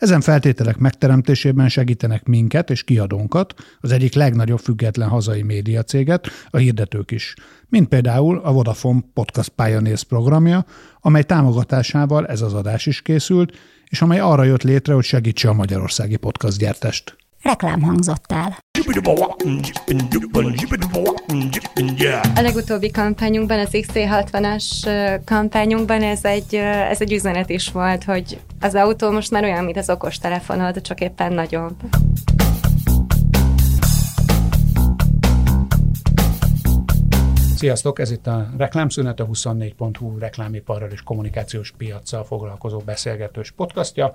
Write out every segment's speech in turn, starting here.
Ezen feltételek megteremtésében segítenek minket és kiadónkat, az egyik legnagyobb független hazai médiacéget, a hirdetők is, mint például a Vodafone Podcast Pioneers programja, amely támogatásával ez az adás is készült, és amely arra jött létre, hogy segítse a magyarországi podcast gyártást. Reklám hangzott el. A legutóbbi kampányunkban, az XC60-as kampányunkban ez egy, ez egy üzenet is volt, hogy az autó most már olyan, mint az okos telefonod, csak éppen nagyobb. Sziasztok, ez itt a Reklámszünet, a 24.hu reklámiparral és kommunikációs piaccal foglalkozó beszélgetős podcastja.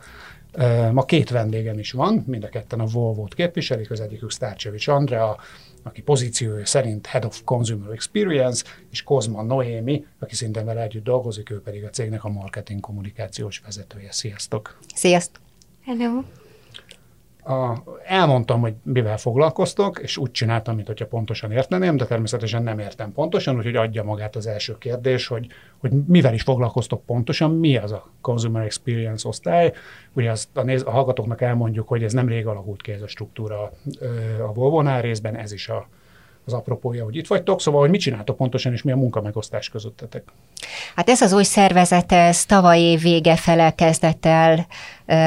Ma két vendégem is van, mind a ketten a Volvo-t képviselik, az egyikük Sztárcsevics Andrea, aki pozíciója szerint Head of Consumer Experience, és Kozma Noémi, aki szintén vele együtt dolgozik, ő pedig a cégnek a marketing kommunikációs vezetője. Sziasztok! Sziasztok! Hello! A, elmondtam, hogy mivel foglalkoztok, és úgy csináltam, mintha pontosan érteném, de természetesen nem értem pontosan, úgyhogy adja magát az első kérdés, hogy, hogy mivel is foglalkoztok pontosan, mi az a Consumer Experience osztály. Ugye azt a, néz, a hallgatóknak elmondjuk, hogy ez nem rég alakult ki ez a struktúra a Volvo-nál részben, ez is a, az apropója, hogy itt vagytok, szóval, hogy mit csináltok pontosan, és mi a munkamegosztás közöttetek? Hát ez az új szervezet, ez tavaly év vége fele kezdett el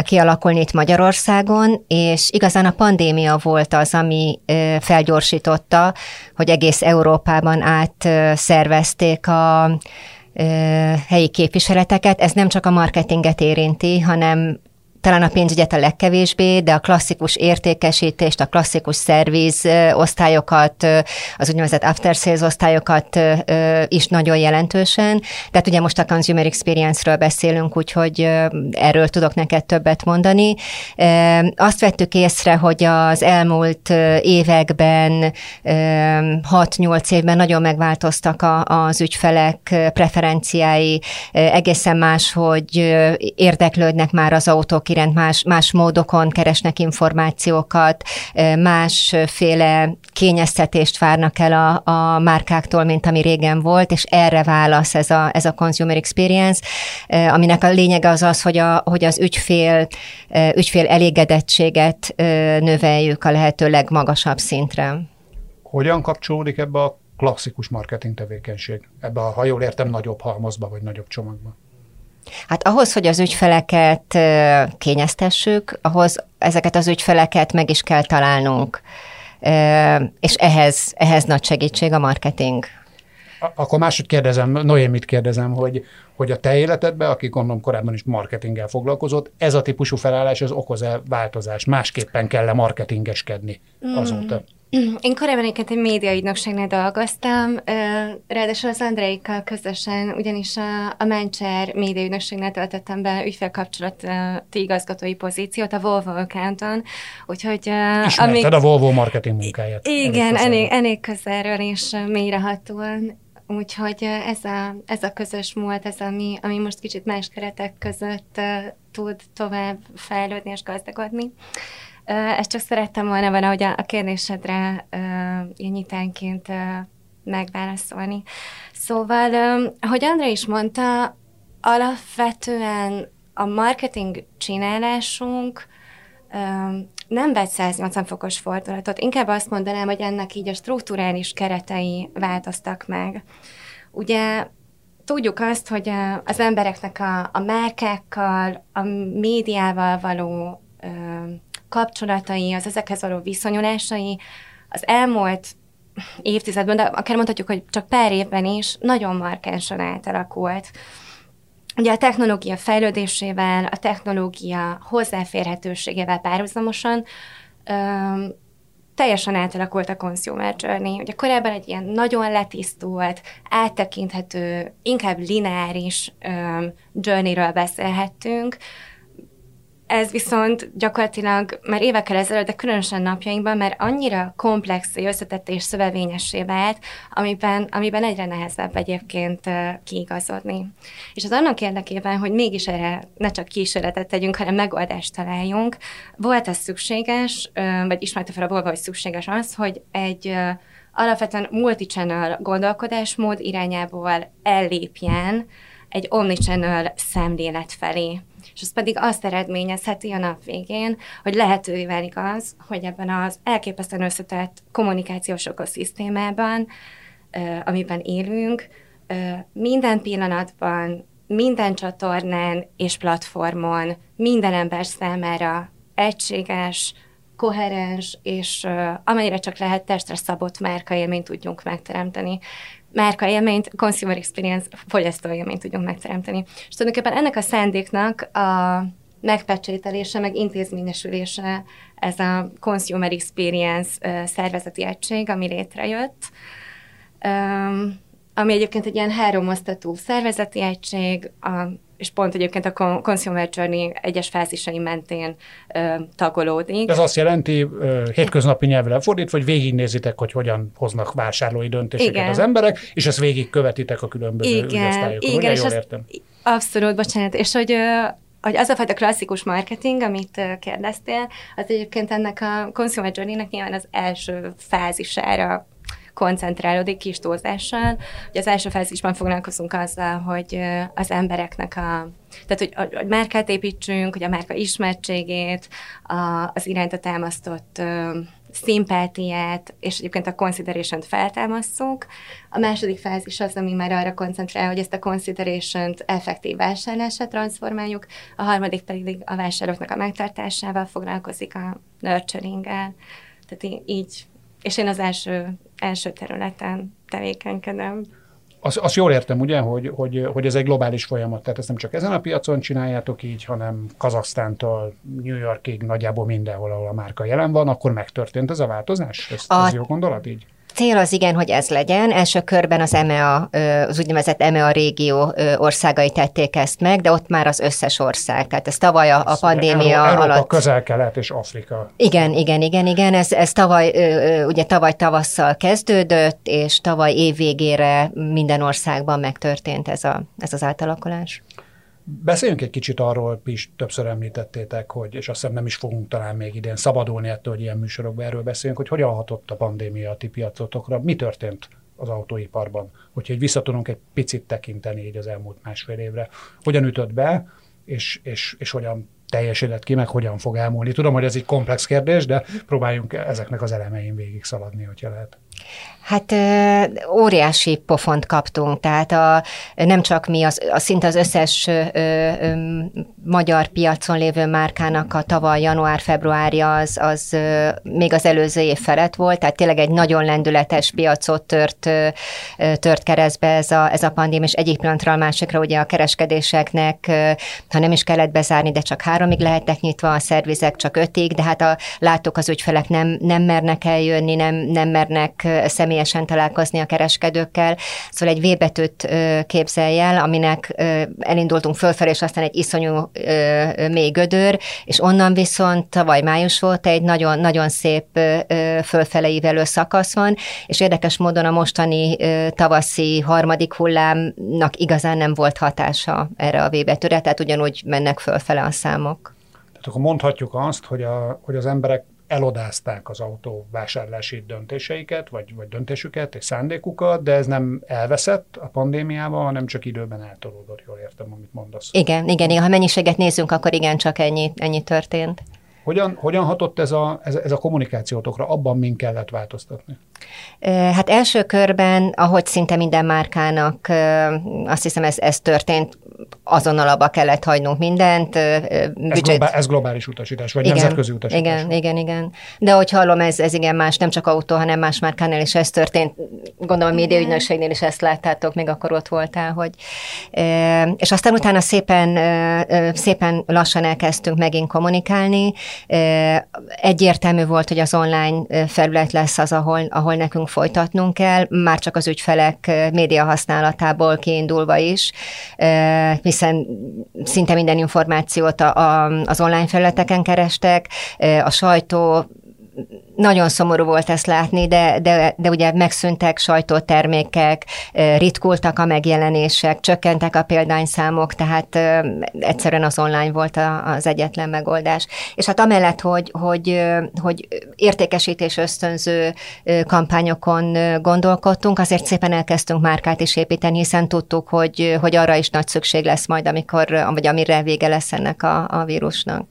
kialakulni itt Magyarországon, és igazán a pandémia volt az, ami felgyorsította, hogy egész Európában átszervezték a helyi képviseleteket. Ez nem csak a marketinget érinti, hanem talán a pénzügyet a legkevésbé, de a klasszikus értékesítést, a klasszikus szerviz osztályokat, az úgynevezett after sales osztályokat is nagyon jelentősen. Tehát ugye most a consumer experience-ről beszélünk, úgyhogy erről tudok neked többet mondani. Azt vettük észre, hogy az elmúlt években, 6-8 évben nagyon megváltoztak az ügyfelek preferenciái, egészen más, hogy érdeklődnek már az autók iránt más, más módokon keresnek információkat, másféle kényeztetést várnak el a, a márkáktól, mint ami régen volt, és erre válasz ez a, ez a consumer experience, aminek a lényege az az, hogy, a, hogy az ügyfél, ügyfél elégedettséget növeljük a lehető legmagasabb szintre. Hogyan kapcsolódik ebbe a klasszikus marketing tevékenység? Ebbe a, ha jól értem, nagyobb halmazba vagy nagyobb csomagba? Hát ahhoz, hogy az ügyfeleket kényeztessük, ahhoz ezeket az ügyfeleket meg is kell találnunk. És ehhez, ehhez nagy segítség a marketing. Akkor máshogy kérdezem, Noémit kérdezem, hogy, hogy a te életedben, aki gondolom korábban is marketinggel foglalkozott, ez a típusú felállás, az okoz-e változás? Másképpen kell-e marketingeskedni azóta? Mm. Én korábban egyébként egy médiaügynökségnél dolgoztam, ráadásul az Andreikkal közösen, ugyanis a, a Mencsер médiaügynökségnél töltöttem be ügyfélkapcsolati igazgatói pozíciót a Volvo Accounton, úgyhogy... Ismerted amíg, a Volvo marketing munkáját. Igen, elég, elég közelről és mélyrehatóan. Úgyhogy ez a, ez a közös múlt, ez ami, ami most kicsit más keretek között tud tovább fejlődni és gazdagodni. Uh, ezt csak szerettem volna van, hogy a, a kérdésedre ilyen nyitánként megválaszolni. Szóval, ahogy Andra is mondta, alapvetően a marketing csinálásunk nem vett 180 fokos fordulatot. Inkább azt mondanám, hogy ennek így a strukturális keretei változtak meg. Ugye tudjuk azt, hogy az embereknek a, a márkákkal, a médiával való kapcsolatai, az ezekhez való viszonyulásai az elmúlt évtizedben, de akár mondhatjuk, hogy csak pár évben is nagyon markánsan átalakult. Ugye a technológia fejlődésével, a technológia hozzáférhetőségével párhuzamosan öm, teljesen átalakult a consumer journey. Ugye korábban egy ilyen nagyon letisztult, áttekinthető, inkább lineáris um, journey-ről beszélhettünk, Ez viszont gyakorlatilag már évekkel ezelőtt, de különösen napjainkban, mert annyira komplex, összetett és szövevényessé vált, amiben, amiben egyre nehezebb egyébként kiigazodni. És az annak érdekében, hogy mégis erre ne csak kísérletet tegyünk, hanem megoldást találjunk, volt ez szükséges, vagy ismerte fel a Volvo, hogy szükséges az, hogy egy alapvetően multi-channel gondolkodásmód irányából ellépjen egy omnichannel szemlélet felé. És ez pedig azt eredményezheti a nap végén, hogy lehetővé válik az, hogy ebben az elképesztően összetett kommunikációs ökoszisztémában, amiben élünk, minden pillanatban, minden csatornán és platformon, minden ember számára egységes, koherens, és uh, amennyire csak lehet testre szabott márkaélményt tudjunk megteremteni. Márkaélményt, consumer experience, fogyasztóélményt tudjunk megteremteni. És tulajdonképpen ennek a szándéknak a megpecsételése, meg intézményesülése ez a consumer experience szervezeti egység, ami létrejött. Ami egyébként egy ilyen háromosztatú szervezeti egység, a és pont egyébként a Consumer Journey egyes fázisai mentén ö, tagolódik. Ez azt jelenti, ö, hétköznapi nyelvre lefordítva, hogy végignézitek, hogy hogyan hoznak vásárlói döntéseket igen. az emberek, és ezt végig követitek a különböző igen. Igen, és jól értem? Abszolút, bocsánat. És hogy hogy az a fajta klasszikus marketing, amit kérdeztél, az egyébként ennek a consumer journey-nek nyilván az első fázisára koncentrálódik kis túlzással. Ugye az első fázisban foglalkozunk azzal, hogy az embereknek a tehát, hogy, hogy márkát építsünk, hogy a márka ismertségét, a, az iránta támasztott ö, szimpátiát, és egyébként a consideration-t feltámasztjuk. A második fázis az, ami már arra koncentrál, hogy ezt a consideration-t effektív vásárlásra transformáljuk, a harmadik pedig a vásároknak a megtartásával foglalkozik a nurturing-el. Tehát így és én az első, első területen tevékenykedem. Azt az jól értem, ugye, hogy, hogy, hogy ez egy globális folyamat, tehát ezt nem csak ezen a piacon csináljátok így, hanem Kazaksztántól New Yorkig nagyjából mindenhol, ahol a márka jelen van, akkor megtörtént ez a változás? Ez, a, ez jó gondolat így? Cél az igen, hogy ez legyen. Első körben az EMEA, az úgynevezett EMEA régió országai tették ezt meg, de ott már az összes ország. Tehát ez tavaly a, a pandémia Európa, alatt... Európa, közel-kelet és Afrika. Igen, igen, igen, igen. Ez, ez tavaly, ugye tavaly tavasszal kezdődött, és tavaly év végére minden országban megtörtént ez, a, ez az átalakulás. Beszéljünk egy kicsit arról, is többször említettétek, hogy, és azt hiszem nem is fogunk talán még idén szabadulni ettől, hogy ilyen műsorokban erről beszéljünk, hogy hogyan hatott a pandémia a ti piacotokra, mi történt az autóiparban, hogyha egy vissza tudunk egy picit tekinteni így az elmúlt másfél évre, hogyan ütött be, és, és, és hogyan teljesedett ki, meg hogyan fog elmúlni. Tudom, hogy ez egy komplex kérdés, de próbáljunk ezeknek az elemein végig szaladni, hogyha lehet. Hát óriási pofont kaptunk, tehát a, nem csak mi, az, a szinte az összes ö, ö, magyar piacon lévő márkának a tavaly január-februárja az, az ö, még az előző év felett volt, tehát tényleg egy nagyon lendületes piacot tört, ö, tört keresztbe ez a, ez a pandémia, és egyik pillanatra a másikra ugye a kereskedéseknek, ö, ha nem is kellett bezárni, de csak háromig lehettek nyitva, a szervizek csak ötig, de hát a látók az ügyfelek nem, nem mernek eljönni, nem, nem mernek személyesen találkozni a kereskedőkkel. Szóval egy V-betűt képzelj el, aminek elindultunk fölfelé, és aztán egy iszonyú mély gödör, és onnan viszont tavaly május volt egy nagyon, nagyon szép fölfele ívelő szakasz van, és érdekes módon a mostani tavaszi harmadik hullámnak igazán nem volt hatása erre a V-betűre, tehát ugyanúgy mennek fölfele a számok. Tehát akkor mondhatjuk azt, hogy, a, hogy az emberek elodázták az autó vásárlási döntéseiket, vagy, vagy döntésüket és szándékukat, de ez nem elveszett a pandémiával, hanem csak időben eltolódott, jól értem, amit mondasz. Igen, igen, ha mennyiséget nézzünk, akkor igen, csak ennyi, ennyi történt. Hogyan, hogyan hatott ez a, ez, ez a kommunikációtokra? Abban min kellett változtatni? Hát első körben, ahogy szinte minden márkának, azt hiszem ez, ez történt, azonnal abba kellett hagynunk mindent. Ez, globál, ez globális utasítás, vagy igen, nemzetközi utasítás? Igen, igen, igen. De hogy hallom, ez, ez igen más, nem csak autó, hanem más márkánál is ez történt. Gondolom, médiaügynökségnél is ezt láttátok, még akkor ott voltál, hogy... És aztán utána szépen, szépen lassan elkezdtünk megint kommunikálni. Egyértelmű volt, hogy az online felület lesz az, ahol, ahol nekünk folytatnunk kell, már csak az ügyfelek média használatából kiindulva is, hiszen szinte minden információt az online felületeken kerestek, a sajtó nagyon szomorú volt ezt látni, de, de, de ugye megszűntek sajtótermékek, ritkultak a megjelenések, csökkentek a példányszámok, tehát egyszerűen az online volt az egyetlen megoldás. És hát amellett, hogy, hogy, hogy értékesítés ösztönző kampányokon gondolkodtunk, azért szépen elkezdtünk márkát is építeni, hiszen tudtuk, hogy, hogy arra is nagy szükség lesz majd, amikor, vagy amire vége lesz ennek a, a vírusnak.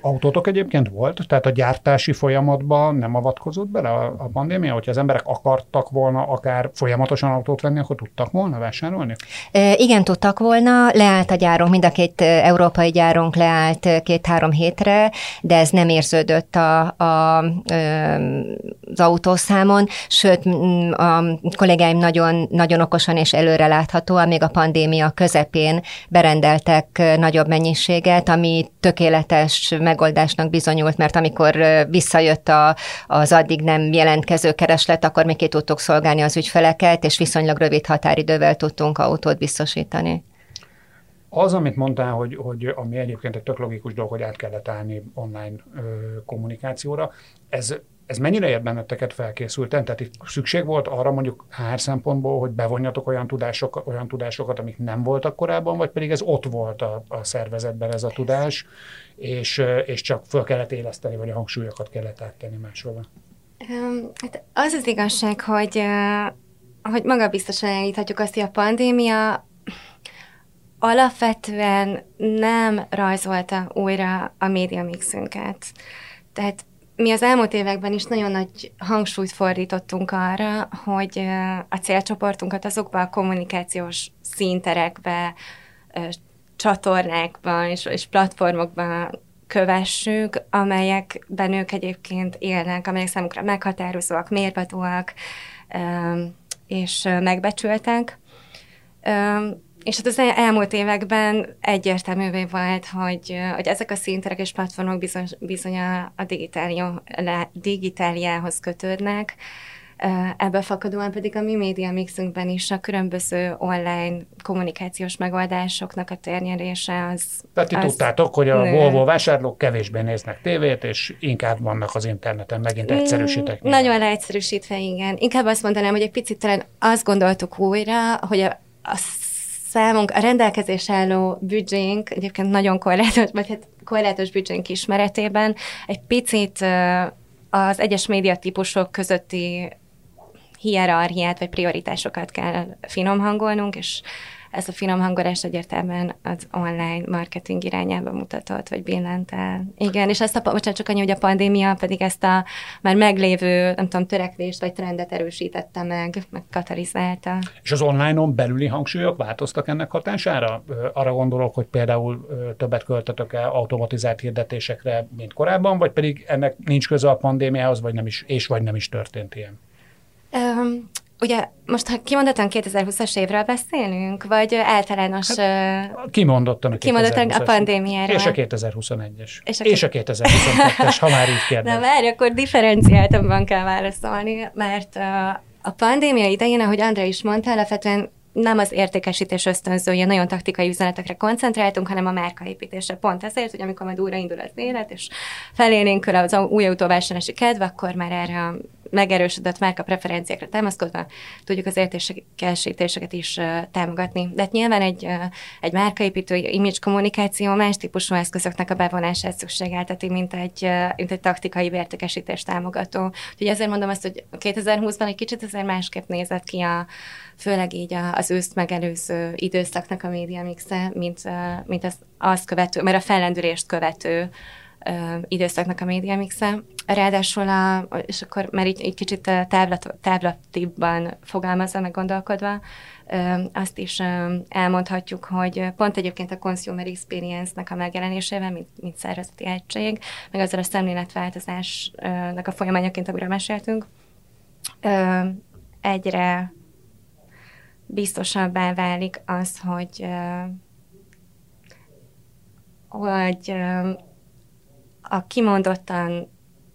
Autótok egyébként volt? Tehát a gyártási folyamatban nem avatkozott bele a, a pandémia? Hogyha az emberek akartak volna akár folyamatosan autót venni, akkor tudtak volna vásárolni? E, igen, tudtak volna. Leállt a gyárunk, mind a két európai gyárunk leállt két-három hétre, de ez nem érződött a, a, az autószámon, sőt a kollégáim nagyon, nagyon okosan és előreláthatóan még a pandémia közepén berendeltek nagyobb mennyiséget, ami tökéletes megoldásnak bizonyult, mert amikor visszajött a, az addig nem jelentkező kereslet, akkor még ki tudtuk szolgálni az ügyfeleket, és viszonylag rövid határidővel tudtunk autót biztosítani. Az, amit mondtál, hogy, hogy ami egyébként egy tök logikus dolog, hogy át kellett állni online ö, kommunikációra, ez ez mennyire ért benneteket felkészülten? Tehát itt szükség volt arra mondjuk HR szempontból, hogy bevonjatok olyan, tudások, olyan tudásokat, amik nem voltak korábban, vagy pedig ez ott volt a, a szervezetben ez a tudás, és, és csak föl kellett éleszteni, vagy a hangsúlyokat kellett áttenni máshova? Hát az az igazság, hogy, hogy magabiztosan elíthatjuk azt, hogy a pandémia alapvetően nem rajzolta újra a média mixünket. Tehát mi az elmúlt években is nagyon nagy hangsúlyt fordítottunk arra, hogy a célcsoportunkat azokba a kommunikációs színterekbe, csatornákban és, és platformokban kövessük, amelyekben ők egyébként élnek, amelyek számukra meghatározóak, mérvadóak és megbecsültek. És hát az elmúlt években egyértelművé vált, hogy, hogy ezek a szinterek és platformok bizony, bizony a, a digitáliához kötődnek, Ebből fakadóan pedig a mi média mixünkben is a különböző online kommunikációs megoldásoknak a térnyerése az... Tehát ti az tudtátok, hogy a nő. Volvo vásárlók kevésbé néznek tévét, és inkább vannak az interneten, megint mm, egyszerűsítek. Mm, nagyon leegyszerűsítve, igen. Inkább azt mondanám, hogy egy picit talán azt gondoltuk újra, hogy a, a számunk, a rendelkezés álló büdzsénk, egyébként nagyon korlátos, vagy hát korlátos büdzsénk ismeretében egy picit az egyes médiatípusok közötti hierarchiát vagy prioritásokat kell finom hangolnunk, és ez a finom hangolás egyértelműen az online marketing irányába mutatott, vagy billent el. Igen, és ezt a, bocsánat, csak annyi, hogy a pandémia pedig ezt a már meglévő, nem tudom, törekvést vagy trendet erősítette meg, meg katalizálta. És az online-on belüli hangsúlyok változtak ennek hatására? Arra gondolok, hogy például többet költötök el automatizált hirdetésekre, mint korábban, vagy pedig ennek nincs köze a pandémiához, vagy nem is, és vagy nem is történt ilyen? Um, Ugye most, ha kimondottan 2020-as évről beszélünk, vagy általános... Hát, kimondottan a Kimondottan a pandémiáról. És a 2021-es. És a, és a 2022-es, ha már így kérdez. Na várj, akkor differenciáltabban kell válaszolni, mert a pandémia idején, ahogy André is mondta, alapvetően nem az értékesítés ösztönzője, nagyon taktikai üzenetekre koncentráltunk, hanem a márkaépítésre. Pont ezért, hogy amikor majd újraindul az élet, és felénénk az új autóvásárlási kedv, akkor már erre a megerősödött márka preferenciákra támaszkodva tudjuk az értékesítéseket is támogatni. De hát nyilván egy, egy márkaépítő image kommunikáció más típusú eszközöknek a bevonását szükségelteti, mint egy, mint egy taktikai értékesítés támogató. Úgyhogy ezért mondom azt, hogy 2020-ban egy kicsit azért másképp nézett ki a, főleg így az őszt megelőző időszaknak a média mixe, mint, mint az, az követő, mert a fellendülést követő időszaknak a média mixe. Ráadásul, a, és akkor már így, így kicsit távlat, távlatibban fogalmazva, meg gondolkodva, azt is elmondhatjuk, hogy pont egyébként a consumer experience-nek a megjelenésével, mint, mint szervezeti egység, meg azzal a szemléletváltozásnak a folyamányaként, amiről meséltünk, egyre biztosabbá válik az, hogy hogy a kimondottan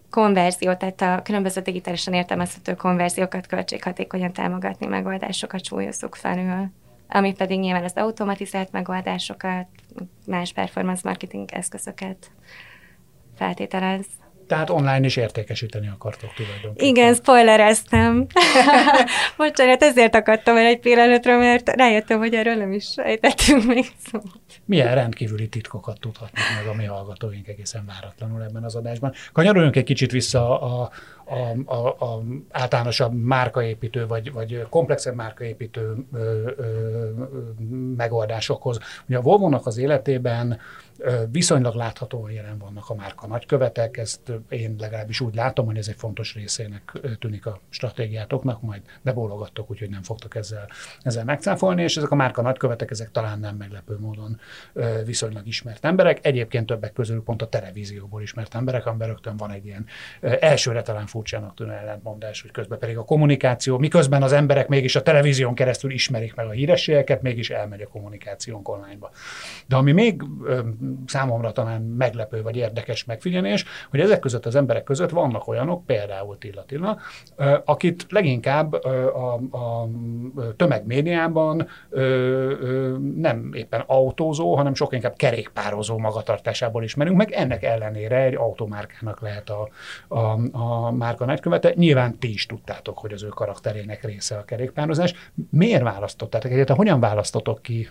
konverzió, tehát a különböző digitálisan értelmezhető konverziókat költséghatékonyan támogatni megoldásokat súlyozzuk felül ami pedig nyilván az automatizált megoldásokat, más performance marketing eszközöket feltételez. Tehát online is értékesíteni akartok tulajdonképpen. Igen, spoilereztem. Bocsánat, ezért akadtam el egy pillanatra, mert rájöttem, hogy erről nem is ejtettünk még szót. Milyen rendkívüli titkokat tudhatnak meg a mi hallgatóink egészen váratlanul ebben az adásban. Kanyaruljunk egy kicsit vissza a, a, a, a általánosabb márkaépítő, vagy, vagy komplexebb márkaépítő ö, ö, megoldásokhoz. Ugye a volvo az életében Viszonylag láthatóan jelen vannak a márka nagykövetek, ezt én legalábbis úgy látom, hogy ez egy fontos részének tűnik a stratégiátoknak, majd bebólogattok, úgyhogy nem fogtok ezzel, ezzel megcáfolni, és ezek a márka nagykövetek, ezek talán nem meglepő módon viszonylag ismert emberek. Egyébként többek közül pont a televízióból ismert emberek, amiben rögtön van egy ilyen elsőre talán furcsának tűnő ellentmondás, hogy közben pedig a kommunikáció, miközben az emberek mégis a televízión keresztül ismerik meg a hírességeket, mégis elmegy a kommunikációnk onlineba. De ami még számomra talán meglepő vagy érdekes megfigyelés, hogy ezek között az emberek között vannak olyanok, például Tilla Tilla, akit leginkább a, a tömegmédiában nem éppen autózó, hanem sok inkább kerékpározó magatartásából ismerünk, meg ennek ellenére egy automárkának lehet a, a, a márka nagykövete. Nyilván ti is tudtátok, hogy az ő karakterének része a kerékpározás. Miért választottátok egyáltalán? Hogyan választotok ki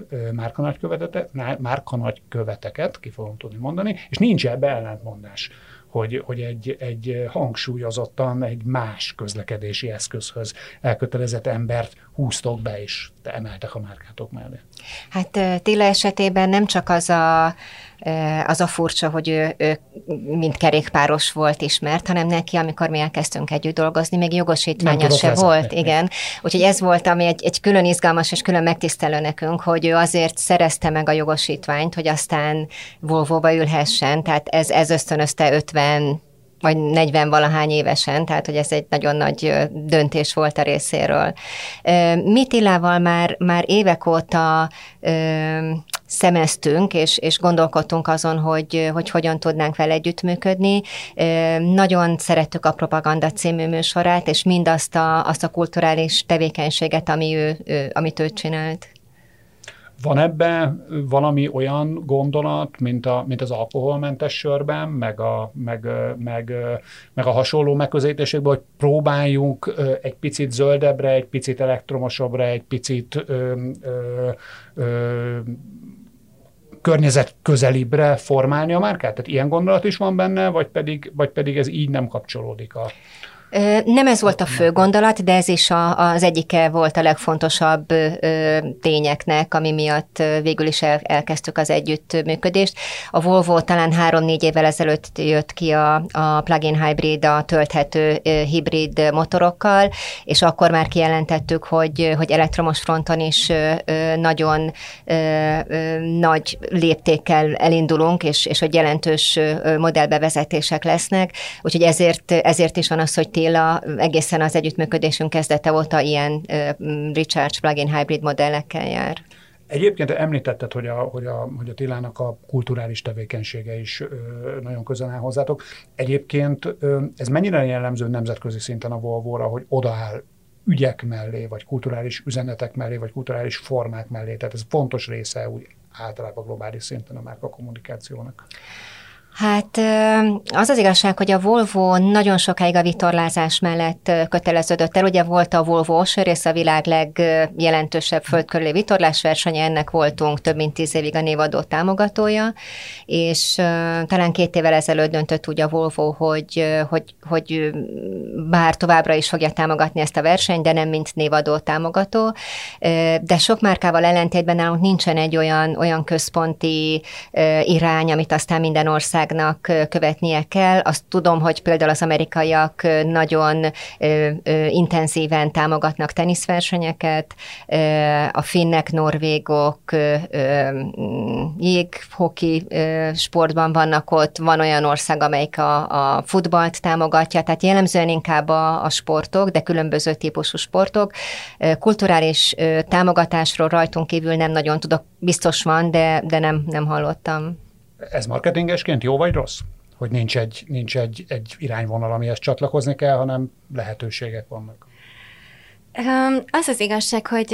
márka nagyköveteket, nagyköveteket, ki fogom tudni mondani, és nincs ebbe ellentmondás hogy, hogy egy, egy hangsúlyozottan egy más közlekedési eszközhöz elkötelezett embert húztok be, és te emeltek a márkátok mellé. Hát Tilla esetében nem csak az a az a furcsa, hogy ő, ő mint kerékpáros volt ismert, hanem neki, amikor mi elkezdtünk együtt dolgozni, még jogosítványa se vezetni. volt. Igen. Úgyhogy ez volt, ami egy, egy külön izgalmas és külön megtisztelő nekünk, hogy ő azért szerezte meg a jogosítványt, hogy aztán Volvo-ba ülhessen, tehát ez, ez ösztönözte 50 vagy 40 valahány évesen, tehát hogy ez egy nagyon nagy döntés volt a részéről. Mi Tillával már, már évek óta szemeztünk, és, és gondolkodtunk azon, hogy, hogy hogyan tudnánk vele együttműködni. Nagyon szerettük a Propaganda című műsorát, és mindazt a, azt a kulturális tevékenységet, ami ő, ő, amit ő csinált. Van ebbe valami olyan gondolat, mint, a, mint az alkoholmentes sörben, meg a, meg, meg, meg a hasonló megközelítésekben, hogy próbáljunk egy picit zöldebbre, egy picit elektromosabbra, egy picit ö, ö, ö, környezet közelibbre formálni a márkát? Tehát ilyen gondolat is van benne, vagy pedig, vagy pedig ez így nem kapcsolódik a... Nem ez volt a fő gondolat, de ez is a, az egyike volt a legfontosabb tényeknek, ami miatt végül is el, elkezdtük az együttműködést. A Volvo talán három-négy évvel ezelőtt jött ki a, a plug-in hybrid, a tölthető hibrid motorokkal, és akkor már kijelentettük, hogy, hogy elektromos fronton is nagyon nagy léptékkel elindulunk, és, és hogy jelentős modellbevezetések lesznek, úgyhogy ezért, ezért is van az, hogy Attila egészen az együttműködésünk kezdete óta ilyen recharge plugin hybrid modellekkel jár. Egyébként említetted, hogy a, hogy a, hogy a Tilának a kulturális tevékenysége is ö, nagyon közel áll hozzátok. Egyébként ö, ez mennyire jellemző nemzetközi szinten a Volvo-ra, hogy odaáll ügyek mellé, vagy kulturális üzenetek mellé, vagy kulturális formák mellé. Tehát ez fontos része úgy általában globális szinten a márka kommunikációnak. Hát az az igazság, hogy a Volvo nagyon sokáig a vitorlázás mellett köteleződött el. Ugye volt a Volvo Osörész a világ legjelentősebb földkörüli vitorlásversenye, ennek voltunk több mint tíz évig a névadó támogatója, és talán két évvel ezelőtt döntött úgy a Volvo, hogy, hogy, hogy bár továbbra is fogja támogatni ezt a versenyt, de nem mint névadó támogató. De sok márkával ellentétben nálunk nincsen egy olyan, olyan központi irány, amit aztán minden ország országnak követnie kell. Azt tudom, hogy például az amerikaiak nagyon intenzíven támogatnak teniszversenyeket, a finnek, norvégok jéghoki sportban vannak ott, van olyan ország, amelyik a, a futballt támogatja, tehát jellemzően inkább a, a sportok, de különböző típusú sportok. Kulturális támogatásról rajtunk kívül nem nagyon tudok, biztos van, de, de nem, nem hallottam. Ez marketingesként jó vagy rossz? hogy nincs egy, nincs egy, egy irányvonal, amihez csatlakozni kell, hanem lehetőségek vannak. Az az igazság, hogy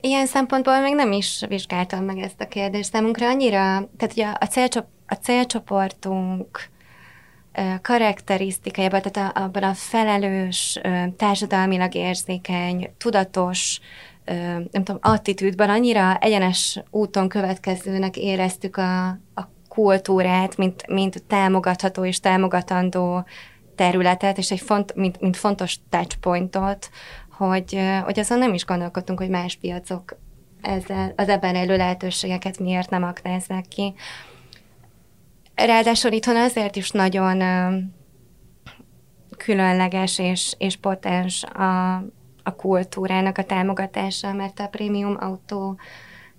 ilyen szempontból még nem is vizsgáltam meg ezt a kérdést. Számunkra annyira, tehát ugye a, célcsop, a célcsoportunk karakterisztikájában, tehát abban a felelős, társadalmilag érzékeny, tudatos, nem tudom, attitűdben annyira egyenes úton következőnek éreztük a, a kultúrát, mint, mint támogatható és támogatandó területet, és egy font, mint, mint fontos touchpointot, hogy, hogy azon nem is gondolkodtunk, hogy más piacok ezzel, az ebben elő lehetőségeket miért nem aknázzák ki. Ráadásul itthon azért is nagyon különleges és, és potens a, a kultúrának a támogatása, mert a prémium autó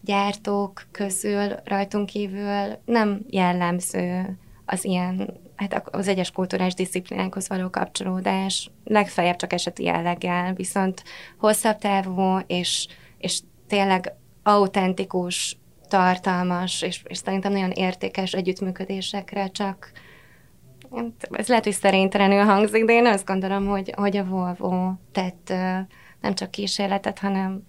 gyártók közül rajtunk kívül nem jellemző az ilyen, hát az egyes kulturális disziplinákhoz való kapcsolódás, legfeljebb csak eseti jelleggel, viszont hosszabb távú és, és tényleg autentikus, tartalmas, és, és szerintem nagyon értékes együttműködésekre csak ez lehet, hogy szerénytelenül hangzik, de én azt gondolom, hogy, hogy a Volvo tett nem csak kísérletet, hanem,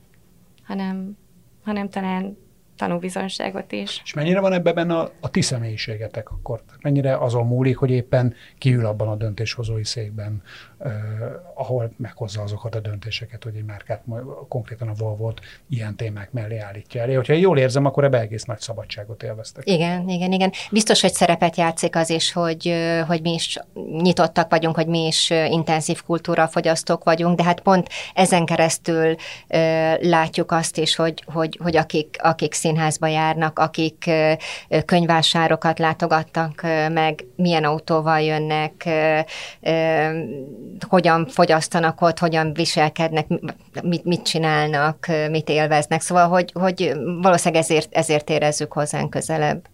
hanem, hanem talán tanúbizonságot is. És mennyire van ebben a, a ti személyiségetek akkor? Mennyire azon múlik, hogy éppen kiül abban a döntéshozói székben, ahol meghozza azokat a döntéseket, hogy egy márkát, konkrétan a volvo ilyen témák mellé állítja elé. Hogyha jól érzem, akkor ebbe egész nagy szabadságot élveztek. Igen, igen, igen. Biztos, hogy szerepet játszik az is, hogy, hogy mi is nyitottak vagyunk, hogy mi is intenzív kultúra fogyasztók vagyunk, de hát pont ezen keresztül látjuk azt is, hogy, hogy, hogy akik, akik színházba járnak, akik könyvásárokat látogattak meg, milyen autóval jönnek, hogyan fogyasztanak ott, hogyan viselkednek, mit, mit csinálnak, mit élveznek. Szóval, hogy, hogy valószínűleg ezért, ezért érezzük hozzánk közelebb.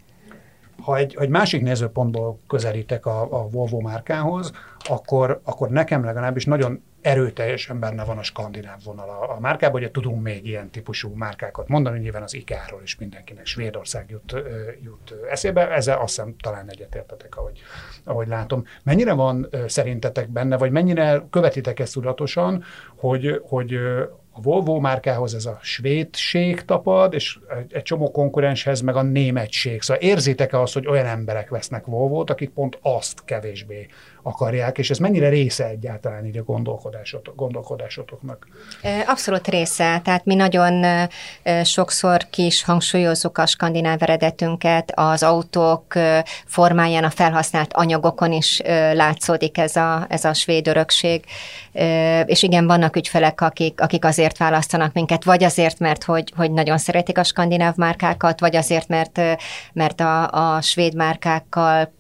Ha egy, egy másik nézőpontból közelítek a, a Volvo márkához, akkor, akkor nekem legalábbis nagyon erőteljesen benne van a skandináv vonal a, a márkában. Ugye tudunk még ilyen típusú márkákat mondani, nyilván az IKEA-ról is mindenkinek Svédország jut, jut eszébe. Ezzel azt hiszem talán egyetértetek, ahogy, ahogy látom. Mennyire van szerintetek benne, vagy mennyire követitek ezt tudatosan, hogy, hogy a Volvo márkához ez a svédség tapad, és egy, csomó konkurenshez meg a németség. Szóval érzitek-e azt, hogy olyan emberek vesznek Volvo-t, akik pont azt kevésbé akarják, és ez mennyire része egyáltalán így a gondolkodásotok, gondolkodásotoknak? Abszolút része, tehát mi nagyon sokszor ki is hangsúlyozzuk a skandináv eredetünket, az autók formáján, a felhasznált anyagokon is látszódik ez a, ez a svéd örökség, és igen, vannak ügyfelek, akik, akik azért választanak minket, vagy azért, mert hogy, hogy nagyon szeretik a skandináv márkákat, vagy azért, mert, mert a, a svéd márkákkal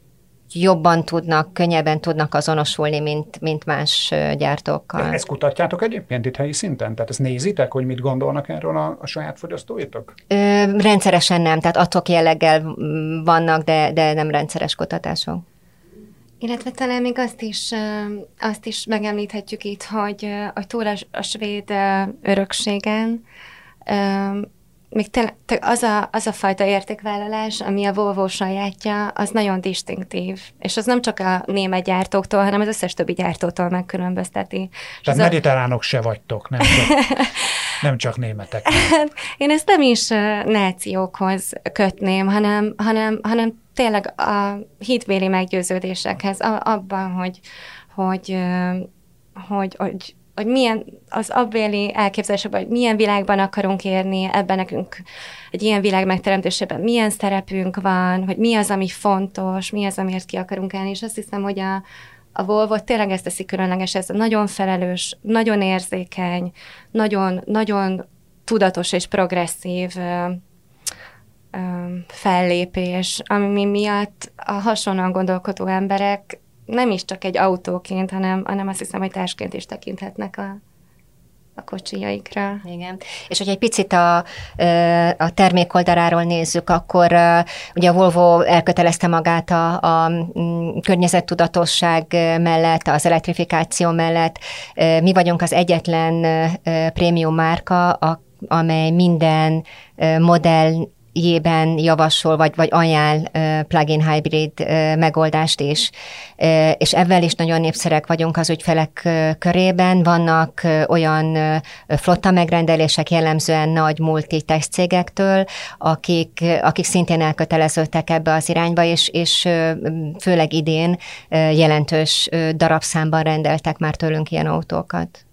jobban tudnak, könnyebben tudnak azonosulni, mint, mint más gyártókkal. De ezt kutatjátok egyébként itt helyi szinten? Tehát ezt nézitek, hogy mit gondolnak erről a, a saját fogyasztóitok? Ö, rendszeresen nem, tehát atok jelleggel vannak, de, de nem rendszeres kutatások. Illetve talán még azt is, azt is megemlíthetjük itt, hogy, hogy túl a, a svéd örökségen még te, az, a, az a fajta értékvállalás, ami a Volvo sajátja, az nagyon distinktív. És az nem csak a német gyártóktól, hanem az összes többi gyártótól megkülönbözteti. Tehát mediterránok a... se vagytok, nem csak, nem csak németek. Én ezt nem is nációkhoz kötném, hanem, hanem, hanem tényleg a hitvéli meggyőződésekhez, abban, hogy, hogy, hogy, hogy hogy milyen az abbéli elképzelésekben, hogy milyen világban akarunk érni, ebben nekünk egy ilyen világ megteremtésében. Milyen szerepünk van, hogy mi az, ami fontos, mi az, amiért ki akarunk állni, és azt hiszem, hogy a, a Volvo tényleg ezt teszi különleges, ez nagyon felelős, nagyon érzékeny, nagyon, nagyon tudatos és progresszív ö, fellépés, ami miatt a hasonlóan gondolkodó emberek nem is csak egy autóként, hanem, hanem azt hiszem, hogy társként is tekinthetnek a, a kocsijaikra. Igen. És hogy egy picit a, a termék oldaláról nézzük, akkor ugye a Volvo elkötelezte magát a, a környezettudatosság mellett, az elektrifikáció mellett. Mi vagyunk az egyetlen prémium márka, amely minden modell jében javasol, vagy, vagy ajánl plug-in hybrid megoldást is, és ebben is nagyon népszerek vagyunk az ügyfelek körében. Vannak olyan flotta megrendelések jellemzően nagy multitex cégektől, akik, akik szintén elköteleződtek ebbe az irányba, és, és főleg idén jelentős darabszámban rendeltek már tőlünk ilyen autókat.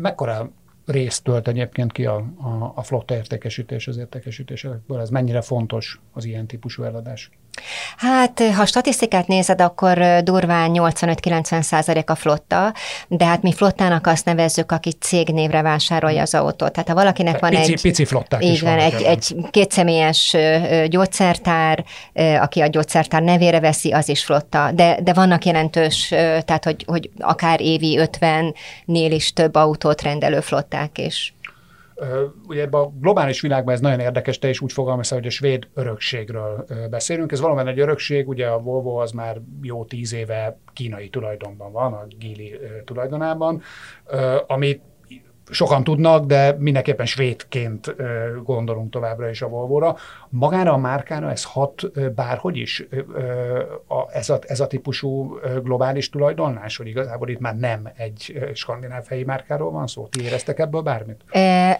Mekkora részt tölt egyébként ki a, a, a flotta értékesítés az értékesítésekből? Ez mennyire fontos az ilyen típusú eladás? Hát, ha statisztikát nézed, akkor durván 85-90 százalék a flotta, de hát mi flottának azt nevezzük, aki cégnévre vásárolja az autót. Tehát ha valakinek van pici, egy... Pici flották így van, egy, egy kétszemélyes gyógyszertár, aki a gyógyszertár nevére veszi, az is flotta. De, de vannak jelentős, tehát hogy, hogy akár évi 50-nél is több autót rendelő flották is ugye ebben a globális világban ez nagyon érdekes, te is úgy fogalmazol, hogy a svéd örökségről beszélünk. Ez valóban egy örökség, ugye a Volvo az már jó tíz éve kínai tulajdonban van, a Gili tulajdonában, amit sokan tudnak, de mindenképpen svédként gondolunk továbbra is a Volvo-ra. Magára a márkára ez hat bárhogy is, ez a, ez a típusú globális tulajdonlás, hogy igazából itt már nem egy skandináv helyi márkáról van szó? Ti éreztek ebből bármit?